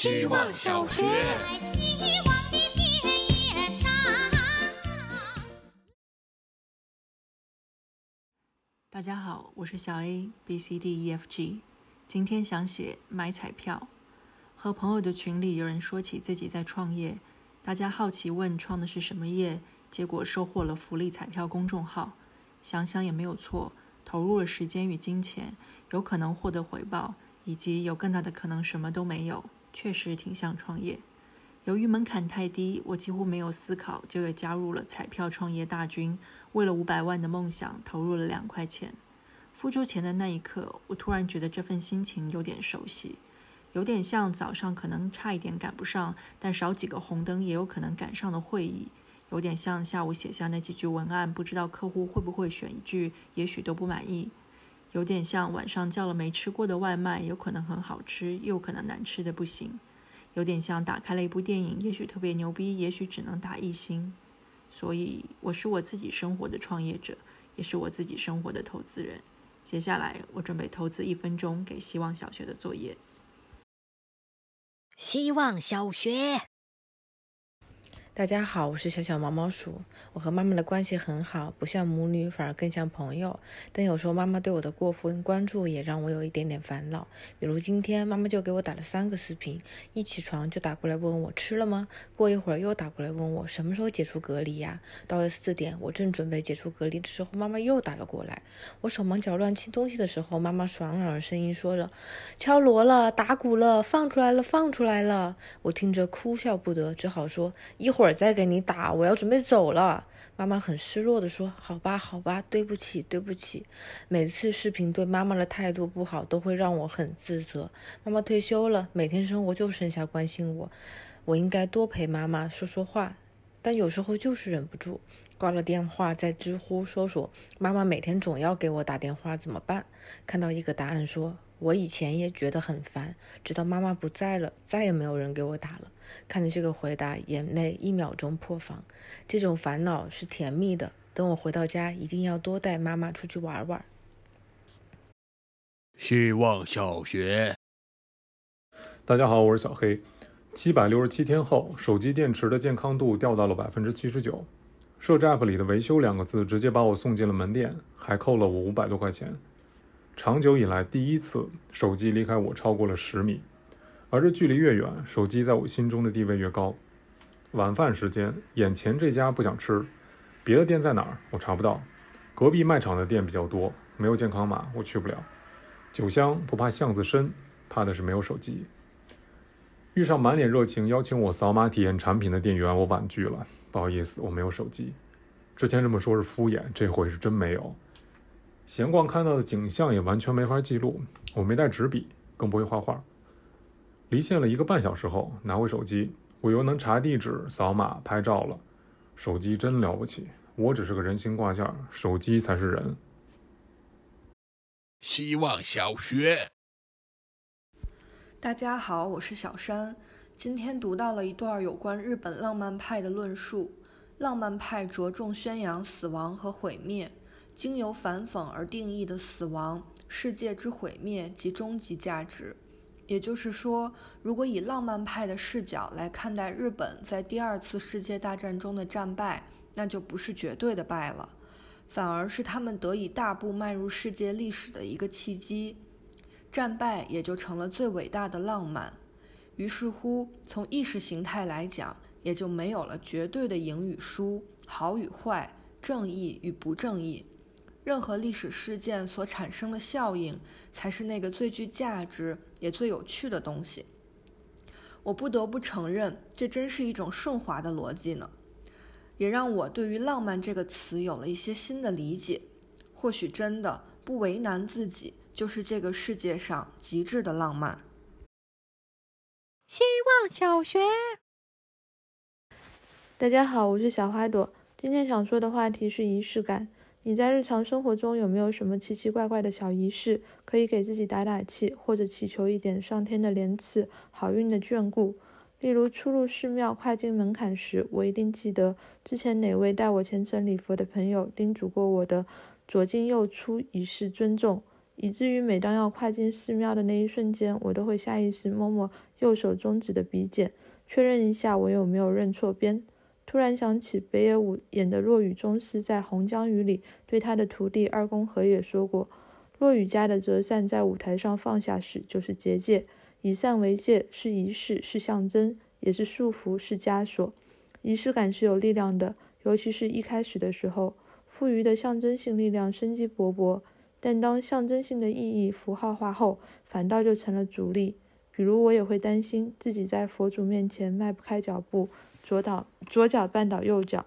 希望小学。大家好，我是小 A B C D E F G，今天想写买彩票。和朋友的群里有人说起自己在创业，大家好奇问创的是什么业，结果收获了福利彩票公众号。想想也没有错，投入了时间与金钱，有可能获得回报，以及有更大的可能什么都没有，确实挺像创业。由于门槛太低，我几乎没有思考，就也加入了彩票创业大军。为了五百万的梦想，投入了两块钱。付出钱的那一刻，我突然觉得这份心情有点熟悉。有点像早上可能差一点赶不上，但少几个红灯也有可能赶上的会议；有点像下午写下那几句文案，不知道客户会不会选一句，也许都不满意；有点像晚上叫了没吃过的外卖，有可能很好吃，又可能难吃的不行；有点像打开了一部电影，也许特别牛逼，也许只能打一星。所以，我是我自己生活的创业者，也是我自己生活的投资人。接下来，我准备投资一分钟给希望小学的作业。希望小学。大家好，我是小小毛毛鼠。我和妈妈的关系很好，不像母女，反而更像朋友。但有时候妈妈对我的过分关注也让我有一点点烦恼。比如今天妈妈就给我打了三个视频，一起床就打过来问我吃了吗？过一会儿又打过来问我什么时候解除隔离呀？到了四点，我正准备解除隔离的时候，妈妈又打了过来。我手忙脚乱清东西的时候，妈妈爽朗的声音说着：“敲锣了，打鼓了，放出来了，放出来了。”我听着哭笑不得，只好说一会儿。会儿再给你打，我要准备走了。妈妈很失落的说：“好吧，好吧，对不起，对不起。”每次视频对妈妈的态度不好，都会让我很自责。妈妈退休了，每天生活就剩下关心我，我应该多陪妈妈说说话，但有时候就是忍不住。挂了电话，在知乎搜索“妈妈每天总要给我打电话，怎么办？”看到一个答案说。我以前也觉得很烦，直到妈妈不在了，再也没有人给我打了。看着这个回答，眼泪一秒钟破防。这种烦恼是甜蜜的。等我回到家，一定要多带妈妈出去玩玩。希望小学，大家好，我是小黑。七百六十七天后，手机电池的健康度掉到了百分之七十九。设置 App 里的维修两个字，直接把我送进了门店，还扣了我五百多块钱。长久以来，第一次手机离开我超过了十米，而这距离越远，手机在我心中的地位越高。晚饭时间，眼前这家不想吃，别的店在哪儿？我查不到。隔壁卖场的店比较多，没有健康码，我去不了。酒香不怕巷子深，怕的是没有手机。遇上满脸热情邀请我扫码体验产品的店员，我婉拒了，不好意思，我没有手机。之前这么说是敷衍，这回是真没有。闲逛看到的景象也完全没法记录，我没带纸笔，更不会画画。离线了一个半小时后，拿回手机，我又能查地址、扫码、拍照了。手机真了不起，我只是个人形挂件，手机才是人。希望小学，大家好，我是小山。今天读到了一段有关日本浪漫派的论述，浪漫派着重宣扬死亡和毁灭。经由反讽而定义的死亡、世界之毁灭及终极价值，也就是说，如果以浪漫派的视角来看待日本在第二次世界大战中的战败，那就不是绝对的败了，反而是他们得以大步迈入世界历史的一个契机。战败也就成了最伟大的浪漫。于是乎，从意识形态来讲，也就没有了绝对的赢与输、好与坏、正义与不正义。任何历史事件所产生的效应，才是那个最具价值也最有趣的东西。我不得不承认，这真是一种顺滑的逻辑呢，也让我对于“浪漫”这个词有了一些新的理解。或许真的不为难自己，就是这个世界上极致的浪漫。希望小学，大家好，我是小花朵。今天想说的话题是仪式感。你在日常生活中有没有什么奇奇怪怪的小仪式，可以给自己打打气，或者祈求一点上天的怜赐、好运的眷顾？例如出入寺庙、跨进门槛时，我一定记得之前哪位带我虔诚礼佛的朋友叮嘱过我的“左进右出，以示尊重”。以至于每当要跨进寺庙的那一瞬间，我都会下意识摸摸右手中指的鼻尖，确认一下我有没有认错边。突然想起北野武演的落羽宗师在《红江雨》里对他的徒弟二宫和也说过：“落羽家的折扇在舞台上放下时就是结界，以扇为界是仪式，是象征，也是束缚，是枷锁。仪式感是有力量的，尤其是一开始的时候，赋予的象征性力量生机勃勃。”但当象征性的意义符号化后，反倒就成了阻力。比如，我也会担心自己在佛祖面前迈不开脚步，左倒左脚绊倒右脚，